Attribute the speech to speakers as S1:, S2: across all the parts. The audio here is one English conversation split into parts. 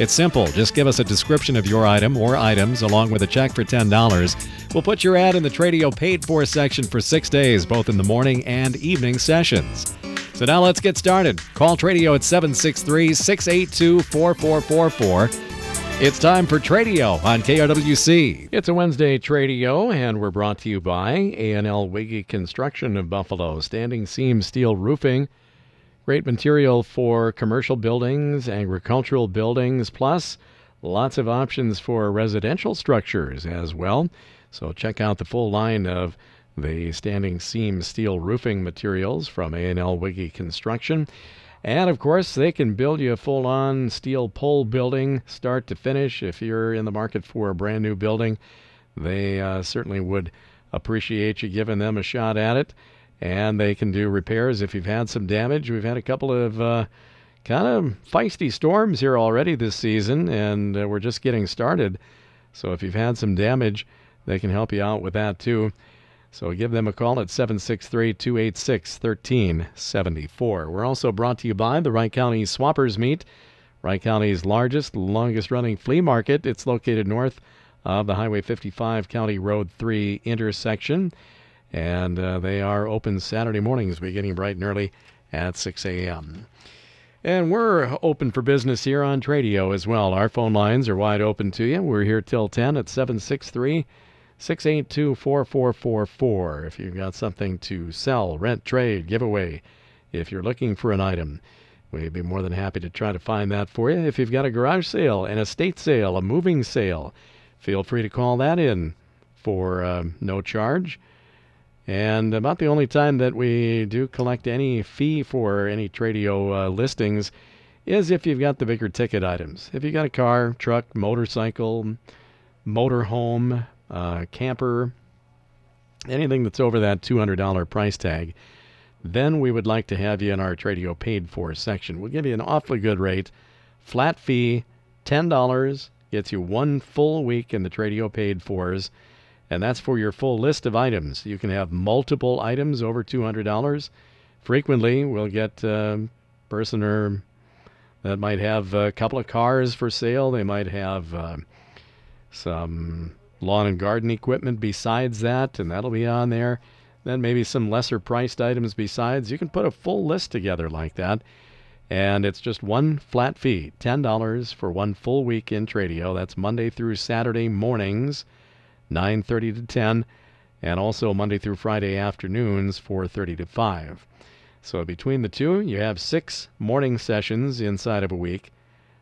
S1: It's simple. Just give us a description of your item or items along with a check for $10. We'll put your ad in the Tradio paid for section for six days, both in the morning and evening sessions. So now let's get started. Call Tradio at 763 682 4444. It's time for Tradio on KRWC. It's a Wednesday Tradio, and we're brought to you by A&L Wiggy Construction of Buffalo, standing seam steel roofing. Great material for commercial buildings, agricultural buildings, plus lots of options for residential structures as well. So check out the full line of the standing seam steel roofing materials from A&L Wiggy Construction. And of course, they can build you a full on steel pole building, start to finish. If you're in the market for a brand new building, they uh, certainly would appreciate you giving them a shot at it. And they can do repairs if you've had some damage. We've had a couple of uh, kind of feisty storms here already this season, and uh, we're just getting started. So if you've had some damage, they can help you out with that too. So give them a call at 763 286 1374. We're also brought to you by the Wright County Swappers Meet, Wright County's largest, longest running flea market. It's located north of the Highway 55 County Road 3 intersection. And uh, they are open Saturday mornings beginning bright and early at 6 a.m. And we're open for business here on Tradio as well. Our phone lines are wide open to you. We're here till 10 at 763- 682 4444 if you've got something to sell, rent, trade, give away. If you're looking for an item, we'd be more than happy to try to find that for you. If you've got a garage sale, an estate sale, a moving sale, feel free to call that in for uh, no charge. And about the only time that we do collect any fee for any Tradio uh, listings is if you've got the bigger ticket items. If you've got a car, truck, motorcycle, motorhome, uh, camper, anything that's over that $200 price tag, then we would like to have you in our Tradio paid for section. We'll give you an awfully good rate, flat fee, $10 gets you one full week in the Tradio paid fors, and that's for your full list of items. You can have multiple items over $200. Frequently, we'll get a person or that might have a couple of cars for sale. They might have uh, some lawn and garden equipment besides that, and that'll be on there. Then maybe some lesser priced items besides. You can put a full list together like that. And it's just one flat fee $10 for one full week in Tradio. That's Monday through Saturday mornings, 9.30 to 10, and also Monday through Friday afternoons, 4.30 to 5. So between the two, you have six morning sessions inside of a week,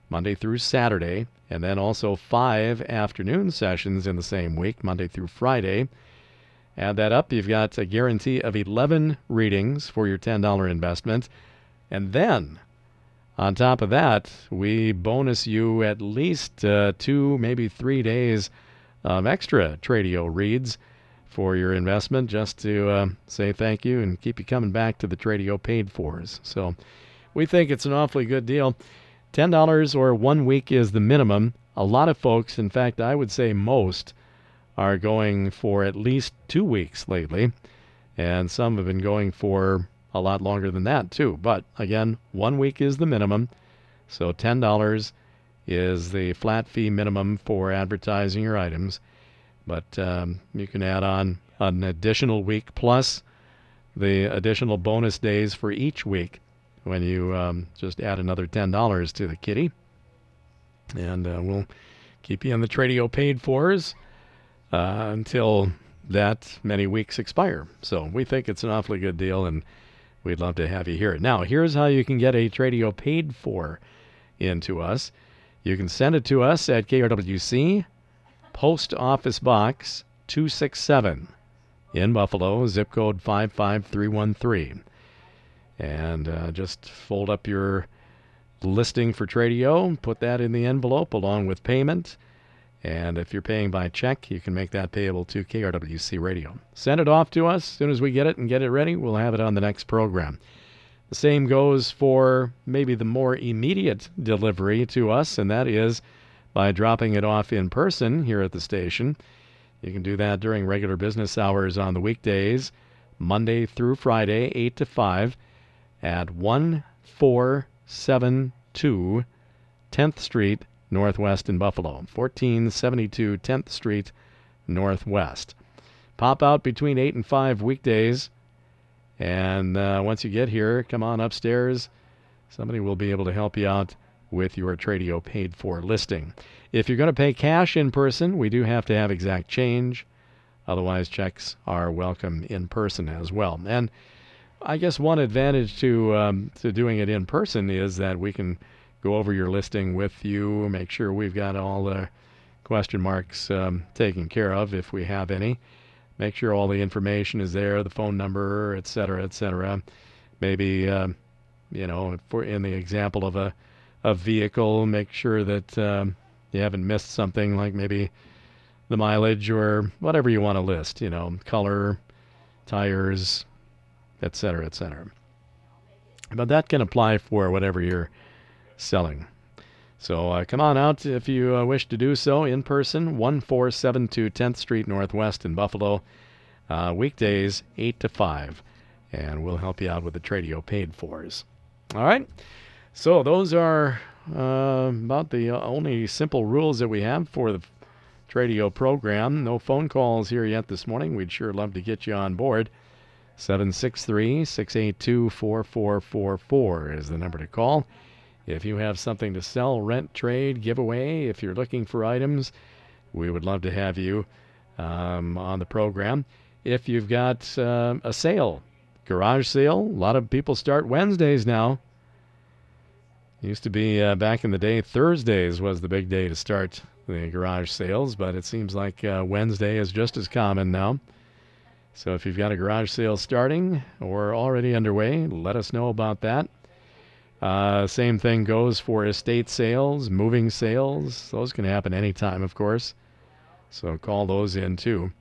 S1: Monday through Saturday, and then also five afternoon sessions in the same week, Monday through Friday. Add that up, you've got a guarantee of 11 readings for your $10 investment. And then, on top of that, we bonus you at least uh, two, maybe three days of extra Tradio reads for your investment just to uh, say thank you and keep you coming back to the Tradio paid fors. So we think it's an awfully good deal. $10 or one week is the minimum. A lot of folks, in fact, I would say most, are going for at least two weeks lately. And some have been going for a lot longer than that, too. But again, one week is the minimum. So $10 is the flat fee minimum for advertising your items. But um, you can add on an additional week plus the additional bonus days for each week when you um, just add another $10 to the kitty. And uh, we'll keep you on the Tradio paid fors uh, until that many weeks expire. So we think it's an awfully good deal, and we'd love to have you here. Now, here's how you can get a Tradio paid for into us. You can send it to us at KRWC, Post Office Box 267 in Buffalo, zip code 55313 and uh, just fold up your listing for Tradio, put that in the envelope along with payment, And if you're paying by check, you can make that payable to KRWC Radio. Send it off to us. As soon as we get it and get it ready, we'll have it on the next program. The same goes for maybe the more immediate delivery to us, and that is by dropping it off in person here at the station. You can do that during regular business hours on the weekdays, Monday through Friday, 8 to 5, at 1472 10th Street, Northwest in Buffalo. 1472 10th Street, Northwest. Pop out between 8 and 5 weekdays. And uh, once you get here, come on upstairs. Somebody will be able to help you out with your Tradio paid for listing. If you're going to pay cash in person, we do have to have exact change. Otherwise, checks are welcome in person as well. And I guess one advantage to um, to doing it in person is that we can go over your listing with you, make sure we've got all the question marks um, taken care of if we have any. Make sure all the information is there, the phone number, et cetera, et cetera. Maybe, uh, you know, for in the example of a, a vehicle, make sure that um, you haven't missed something like maybe the mileage or whatever you want to list, you know, color, tires, et cetera, et cetera. But that can apply for whatever you're selling. So uh, come on out if you uh, wish to do so in person, 1472 10th Street Northwest in Buffalo, uh, weekdays 8 to 5. And we'll help you out with the Tradio paid fors. All right. So those are uh, about the uh, only simple rules that we have for the Tradio program. No phone calls here yet this morning. We'd sure love to get you on board. 763 682 4444 is the number to call. If you have something to sell, rent, trade, give away, if you're looking for items, we would love to have you um, on the program. If you've got uh, a sale, garage sale, a lot of people start Wednesdays now. Used to be uh, back in the day, Thursdays was the big day to start the garage sales, but it seems like uh, Wednesday is just as common now. So if you've got a garage sale starting or already underway, let us know about that. Uh, same thing goes for estate sales, moving sales. Those can happen anytime, of course. So call those in too.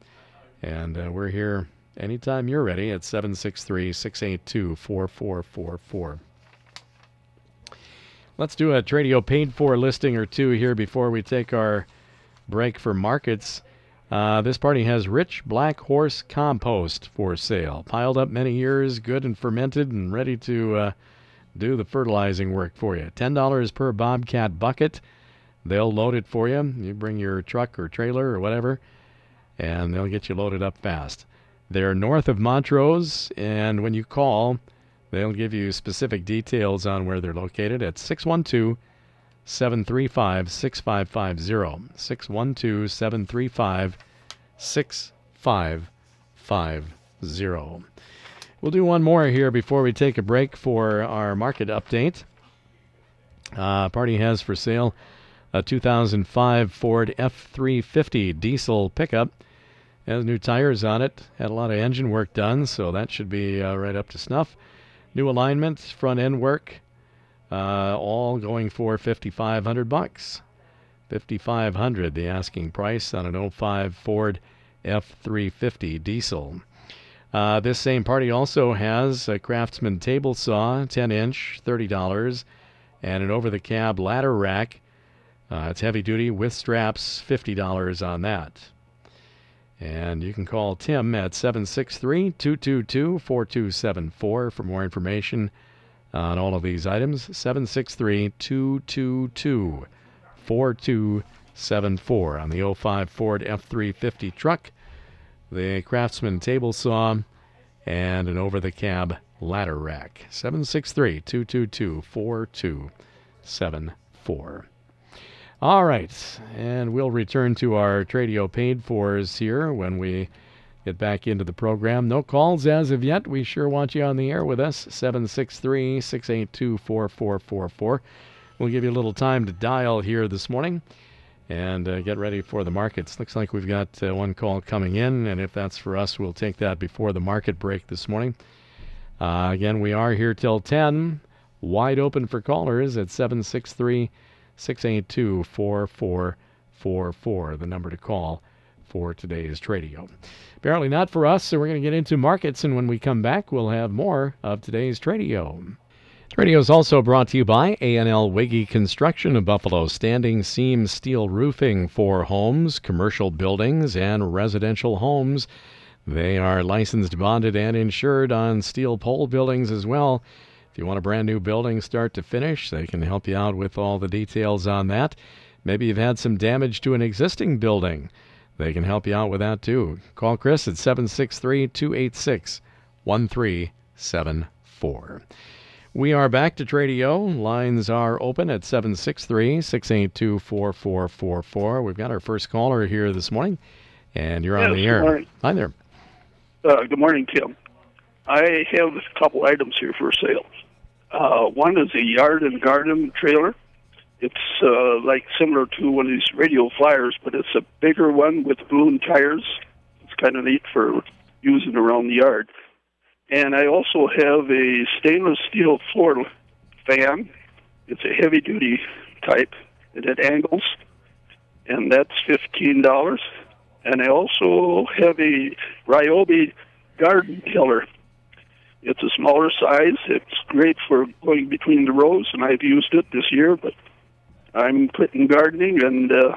S1: And uh, we're here anytime you're ready at 763 682 4444. Let's do a Tradio paid for listing or two here before we take our break for markets. Uh, this party has rich black horse compost for sale. Piled up many years, good and fermented, and ready to uh, do the fertilizing work for you. $10 per Bobcat bucket. They'll load it for you. You bring your truck or trailer or whatever, and they'll get you loaded up fast. They're north of Montrose, and when you call, they'll give you specific details on where they're located at 612 735 6550. 612 735 6550. We'll do one more here before we take a break for our market update. Uh, party has for sale a 2005 Ford F350 diesel pickup. Has new tires on it. Had a lot of engine work done, so that should be uh, right up to snuff. New alignment, front end work, uh, all going for 5,500 bucks. 5,500, the asking price on an 05 Ford F350 diesel. Uh, this same party also has a Craftsman table saw, 10 inch, $30, and an over the cab ladder rack. Uh, it's heavy duty with straps, $50 on that. And you can call Tim at 763 222 4274 for more information on all of these items. 763 222 4274 on the 05 Ford F 350 truck the Craftsman table saw, and an over the cab ladder rack. 763 222 4274. All right, and we'll return to our Tradio paid fors here when we get back into the program. No calls as of yet. We sure want you on the air with us. 763 682 4444. We'll give you a little time to dial here this morning and uh, get ready for the markets. Looks like we've got uh, one call coming in, and if that's for us, we'll take that before the market break this morning. Uh, again, we are here till 10, wide open for callers at 763 682 4444. the number to call for today's Tradio. Apparently not for us, so we're going to get into markets, and when we come back, we'll have more of today's Tradio. Tradio is also brought to you by A&L Wiggy Construction of Buffalo, standing seam steel roofing for homes, commercial buildings, and residential homes. They are licensed, bonded, and insured on steel pole buildings as well. If you want a brand new building start to finish, they can help you out with all the details on that. Maybe you've had some damage to an existing building. They can help you out with that too. Call Chris at 763 286 1374. We are back to Tradio. Lines are open at 763 682 4444. We've got our first caller here this morning, and you're on
S2: Yes,
S1: the
S2: good
S1: air.
S2: morning.
S1: Hi there.
S2: Uh, good morning, Tim. I have a couple items here for sale. Uh, one is a yard and garden trailer. It's uh, like similar to one of these radio flyers, but it's a bigger one with balloon tires. It's kind of neat for using around the yard. And I also have a stainless steel floor fan. It's a heavy duty type, it angles, and that's fifteen dollars. And I also have a Ryobi garden tiller. It's a smaller size. It's great for going between the rows, and I've used it this year. But I'm quitting gardening, and uh,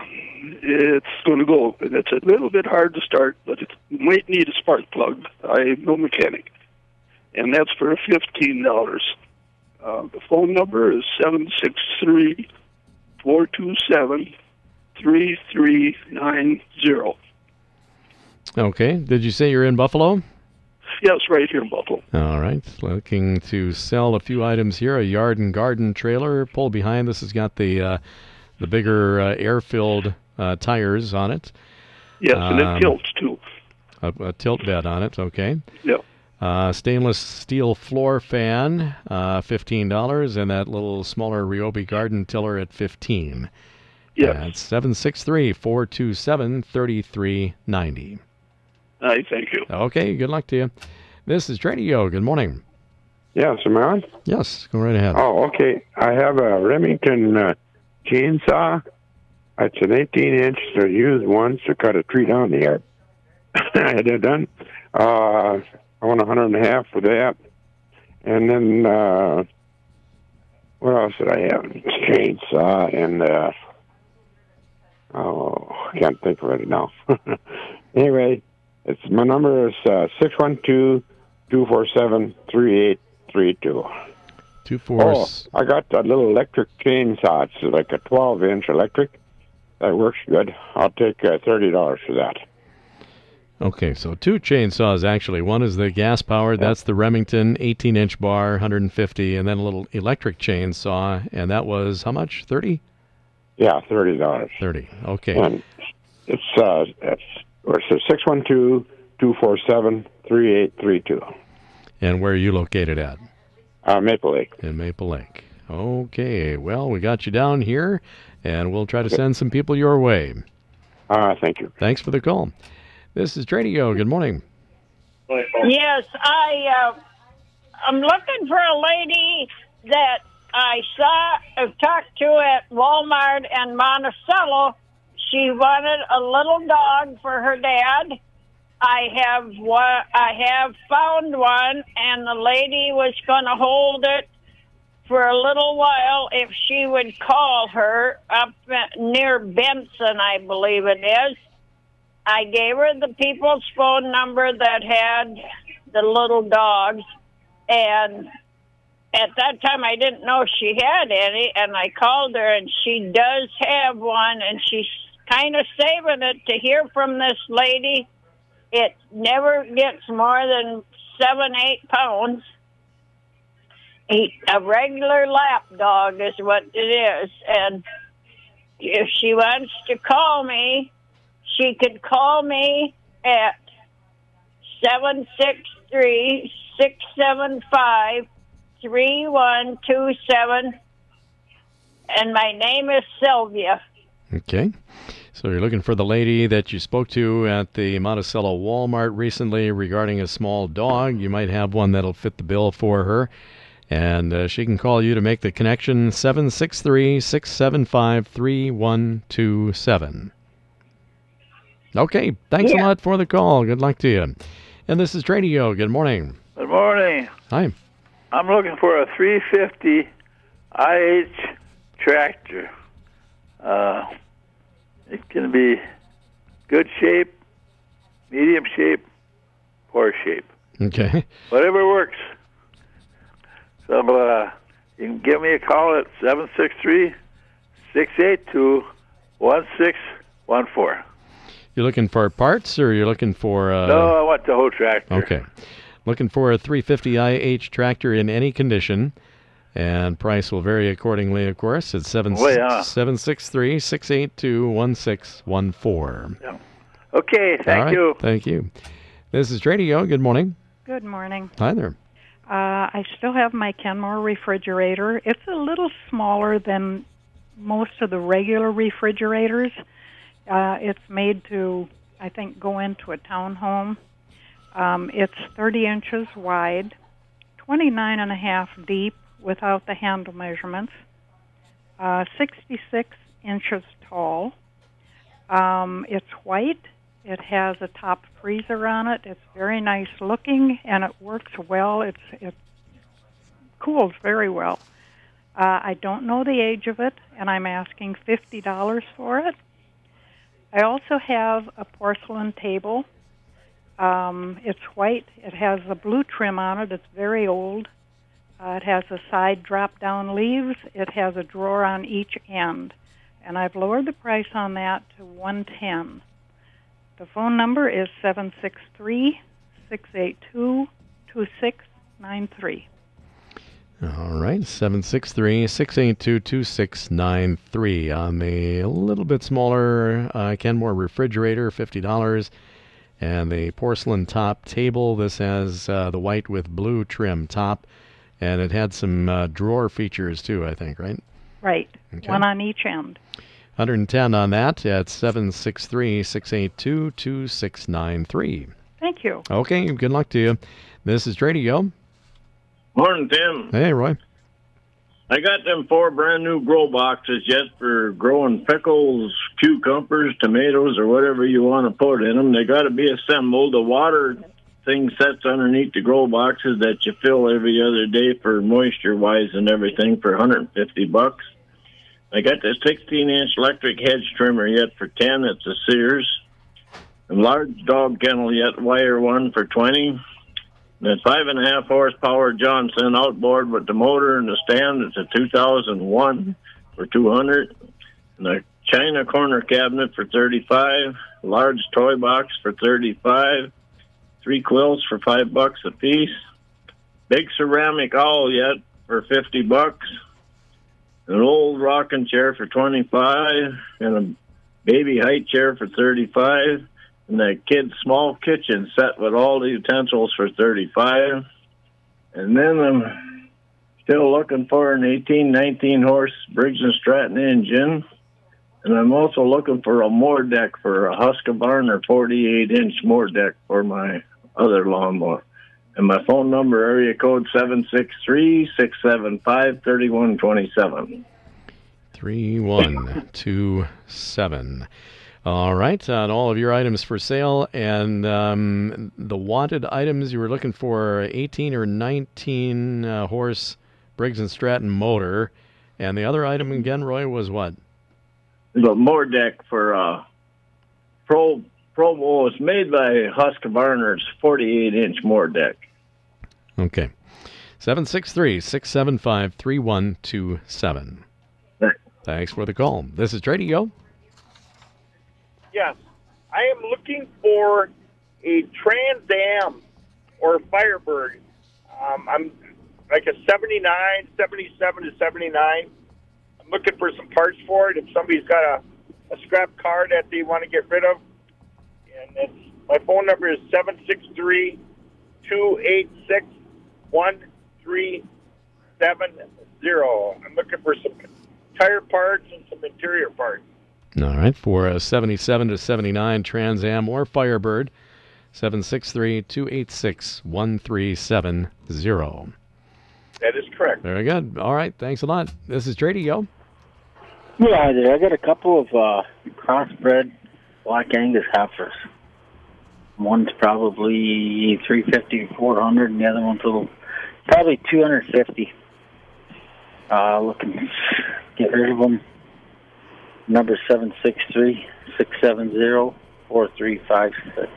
S2: it's going to go. And it's a little bit hard to start, but it might need a spark plug. I'm no mechanic, and that's for fifteen dollars. Uh, the phone number is seven six three four two seven three three nine zero.
S1: Okay. Did you say you're in Buffalo?
S2: Yes, right here in Buffalo.
S1: All right. Looking to sell a few items here. A yard and garden trailer. Pull behind this has got the uh, the bigger uh, air-filled uh, tires on it.
S2: Yes, and
S1: Um,
S2: it tilts too.
S1: A, a tilt bed on it. Okay.
S2: Yeah.
S1: Uh, stainless steel floor fan, uh, fifteen dollars, and that little smaller Ryobi garden tiller at fifteen.
S2: Yes.
S1: That's seven six three four two seven thirty three ninety.
S2: I thank you.
S1: Okay. Good luck to you. This is Tradio. Good morning.
S3: Yes, am I on?
S1: Yes. Go right ahead.
S3: Oh, okay. I have a Remington uh, chainsaw. It's an 18 inch to use once to cut a tree down the yard. I had it done. Uh, I want a hundred and a half for that. And then, uh, what else did I have? Chainsaw and, uh, oh, I can't think of it now. anyway, it's my number is uh, 612 247 3832.
S1: Two four.
S3: Oh, I got a little electric chainsaw. It's like a 12 inch electric. That works good. I'll take uh, $30 for that.
S1: Okay, so two chainsaws actually. One is the gas powered, that's the Remington 18 inch bar, 150, and then a little electric chainsaw, and that was how much? 30?
S3: Yeah, $30.
S1: 30. Okay.
S3: And it's, uh, it's, or it's 612 247 3832.
S1: And where are you located at?
S3: Uh, Maple Lake.
S1: In Maple Lake. Okay, well, we got you down here, and we'll try to send some people your way.
S3: Uh, thank you.
S1: Thanks for the call. This is Tradio. Good morning.
S4: Yes, I uh, I'm looking for a lady that I saw uh, talked to at Walmart and Monticello. She wanted a little dog for her dad. I have one. I have found one, and the lady was going to hold it for a little while if she would call her up near Benson, I believe it is. I gave her the people's phone number that had the little dogs, and at that time I didn't know she had any, and I called her, and she does have one, and she's kind of saving it to hear from this lady. It never gets more than seven, eight pounds. A regular lap dog is what it is, and if she wants to call me, she could call me at seven six three six seven five three one two seven, and my name is Sylvia.
S1: Okay. So you're looking for the lady that you spoke to at the Monticello Walmart recently regarding a small dog. You might have one that'll fit the bill for her. And uh, she can call you to make the connection 763 675 3127. Okay, thanks
S5: Yeah.
S1: a lot for the call. Good luck to you. And this is Tradio. Good morning.
S5: Good morning.
S1: Hi.
S5: I'm looking for a 350 IH tractor. Uh, it can be good shape, medium shape, poor shape,
S1: Okay.
S5: whatever works. So uh, you can give me a call at 763 682 1614.
S1: You're looking for parts or you're looking for. Uh,
S5: No, I want the whole tractor.
S1: Okay. Looking for a 350 IH tractor in any condition. And price will vary accordingly, of course. It's 7,
S5: Oh, yeah.
S1: 763 682 1614.
S5: Okay, thank
S1: All right,
S5: you.
S1: Thank you. This is Tradio. Good morning.
S6: Good morning.
S1: Hi there.
S6: Uh, I still have my Kenmore refrigerator. It's a little smaller than most of the regular refrigerators. Uh, it's made to, I think, go into a townhome. Um, it's 30 inches wide, 29 and a half deep without the handle measurements, uh, 66 inches tall. Um, it's white. It has a top freezer on it. It's very nice looking and it works well. It's it cools very well. Uh, I don't know the age of it, and I'm asking fifty dollars for it. I also have a porcelain table. Um, it's white. It has a blue trim on it. It's very old. Uh, it has a side drop down leaves. It has a drawer on each end. And I've lowered the price on that to 110. The phone number is 763 682 2693.
S1: All right. 763 682 2693 on the a little bit smaller uh, Kenmore refrigerator, $50. And the porcelain top table. This has uh, the white with blue trim top. And it had some uh, drawer features too, I think, right?
S6: Right,
S1: Okay.
S6: one on each end.
S1: 110 on that at 763 682 2693.
S6: Thank you.
S1: Okay, good luck to you. This is Tradio.
S7: Morning, Tim.
S1: Hey, Roy.
S7: I got them four brand new grow boxes just for growing pickles, cucumbers, tomatoes, or whatever you want to put in them. They got to be assembled. The water thing sets underneath the grow boxes that you fill every other day for moisture wise and everything for 150 bucks. I got the 16 inch electric hedge trimmer yet for 10. It's a Sears. A large dog kennel yet wire one for 20. The five and a half horsepower Johnson outboard with the motor and the stand. It's a 2001 for 200. And the China corner cabinet for 35. Large toy box for 35. Three quilts for five bucks a piece. Big ceramic owl yet for 50 bucks. An old rocking chair for 25 and a baby height chair for 35 and the kid's small kitchen set with all the utensils for 35 and then i'm still looking for an 18 19 horse briggs and stratton engine. And i'm also looking for a mower deck for a husqvarna 48 inch mower deck for my other lawnmower. And my phone number area code 763-675-3127
S1: 3127. All right, and all of your items for sale and um, the wanted items you were looking for 18 or 19 uh, horse Briggs and Stratton motor. And the other item again, Roy, was what?
S7: the mower deck for uh pro pro it's made by Husqvarna's 48 inch mower deck.
S1: Okay. 763 675 3127.
S7: Thanks.
S1: Thanks for the call. This is Tradio.
S8: Yes, I am looking for a Trans Am or Firebird. Um, I'm like a 79, 77 to 79. I'm looking for some parts for it. If somebody's got a, a scrap car that they want to get rid of, and it's, my phone number is 763 286 1370. I'm looking for some tire parts and some interior parts.
S1: All right, for a 77 to 79 Trans Am or Firebird, 763 286 1370.
S8: That is correct.
S1: Very good. All right. Thanks a lot. This is Tradio.
S9: Yeah, hi there. I got a couple of uh, crossbred black Angus heifers. One's probably 350 400, and the other one's a little, probably 250. Uh, looking to get rid of them. Number 763 670 4356.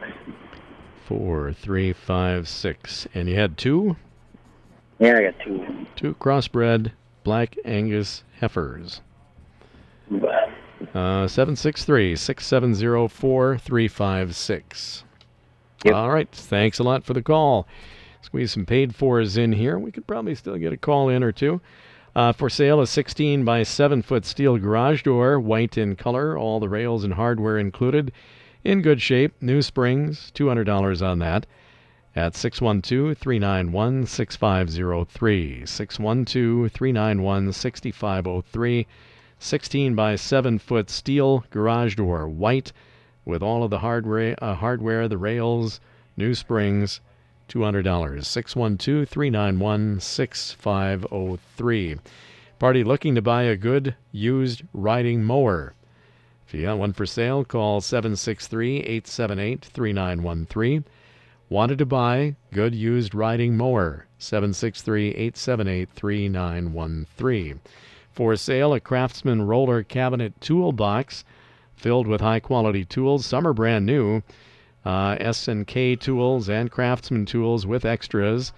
S1: Four, three, five, six. And you had two?
S9: Yeah, I got two.
S1: Two crossbred black Angus heifers. Uh, 763 670 4356. All right. Thanks a lot for the call. Squeeze some paid fors in here. We could probably still get a call in or two. Uh, for sale, a 16 by 7 foot steel garage door, white in color, all the rails and hardware included. In good shape, new springs, $200 on that. At 612 391 6503. 612 391 6503. 16 by 7 foot steel garage door, white, with all of the hardware, uh, hardware the rails, new springs, $200. 612 391 6503. Party looking to buy a good used riding mower. If you got one for sale, call 763 878 3913. Wanted to buy good used riding mower? 763 878 3913. For sale, a Craftsman roller cabinet toolbox filled with high quality tools. Some are brand new. Uh, S&K tools and Craftsman tools with extras.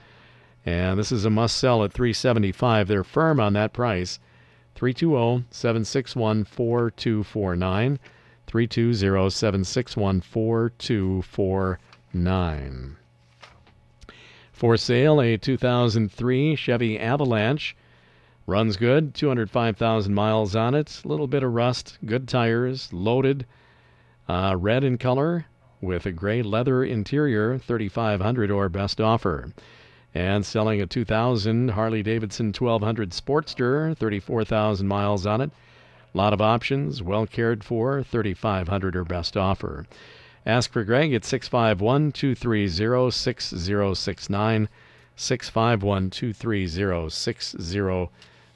S1: And this is a must sell at 375. They're firm on that price. 320-761-4249. 320-761-4249. For sale, a 2003 Chevy Avalanche. Runs good, 205,000 miles on it. A little bit of rust, good tires, loaded, uh, red in color with a gray leather interior, 3500 or best offer. And selling a 2000 Harley Davidson 1200 Sportster, 34,000 miles on it. Lot of options, well cared for, 3500 or best offer. Ask for Greg at 651 230 6069. 651 230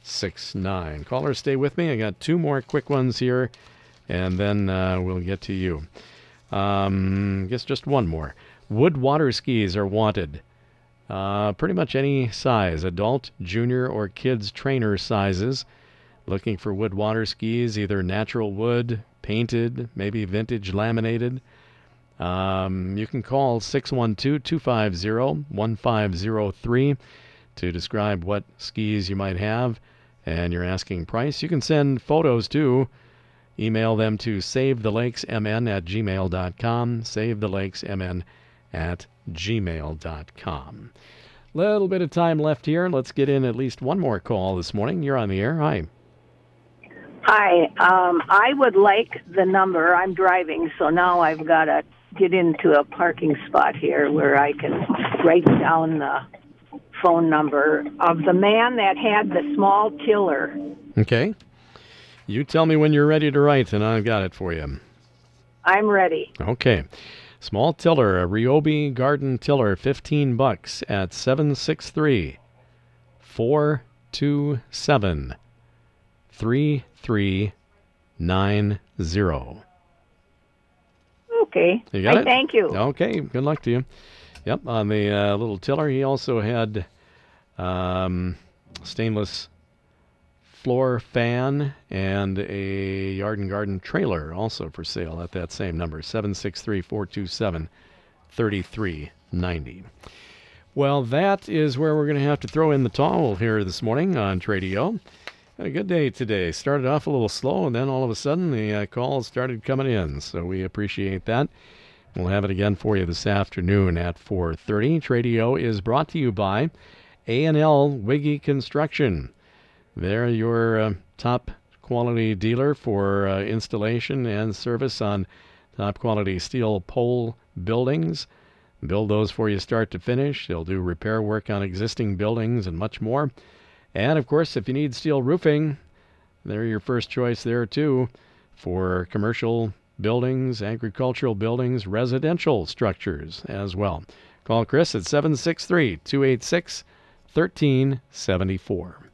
S1: 6069. Callers, stay with me. I got two more quick ones here, and then uh, we'll get to you. Um, guess just one more. Wood water skis are wanted. Uh, pretty much any size, adult, junior, or kids trainer sizes. Looking for wood water skis, either natural wood, painted, maybe vintage laminated. Um, you can call 612 250 1503 to describe what skis you might have and your asking price. You can send photos too. Email them to savethelakesmn at gmail.com. Savethelakesmn at gmail.com. Little bit of time left here. Let's get in at least one more call this morning. You're on the air. Hi.
S10: Hi. Um, I would like the number. I'm driving, so now I've got to get into a parking spot here where I can write down the phone number of the man that had the small tiller.
S1: Okay. You tell me when you're ready to write, and I've got it for you.
S10: I'm ready.
S1: Okay. Small tiller, a Ryobi garden tiller, 15 bucks at 763 427 3390.
S10: Okay.
S1: You got
S10: I
S1: it?
S10: thank you.
S1: Okay. Good luck to you. Yep. On the uh, little tiller, he also had um, stainless floor fan and a yard and garden trailer also for sale at that same number 763 427 3390. Well, that is where we're going to have to throw in the towel here this morning on Tradio. Had a good day today. Started off a little slow, and then all of a sudden the uh, calls started coming in. So we appreciate that. We'll have it again for you this afternoon at 4:30. Tradio is brought to you by A&L Wiggy Construction. They're your uh, top quality dealer for uh, installation and service on top quality steel pole buildings. Build those for you start to finish. They'll do repair work on existing buildings and much more. And of course, if you need steel roofing, they're your first choice there too for commercial buildings, agricultural buildings, residential structures as well. Call Chris at 763 286 1374.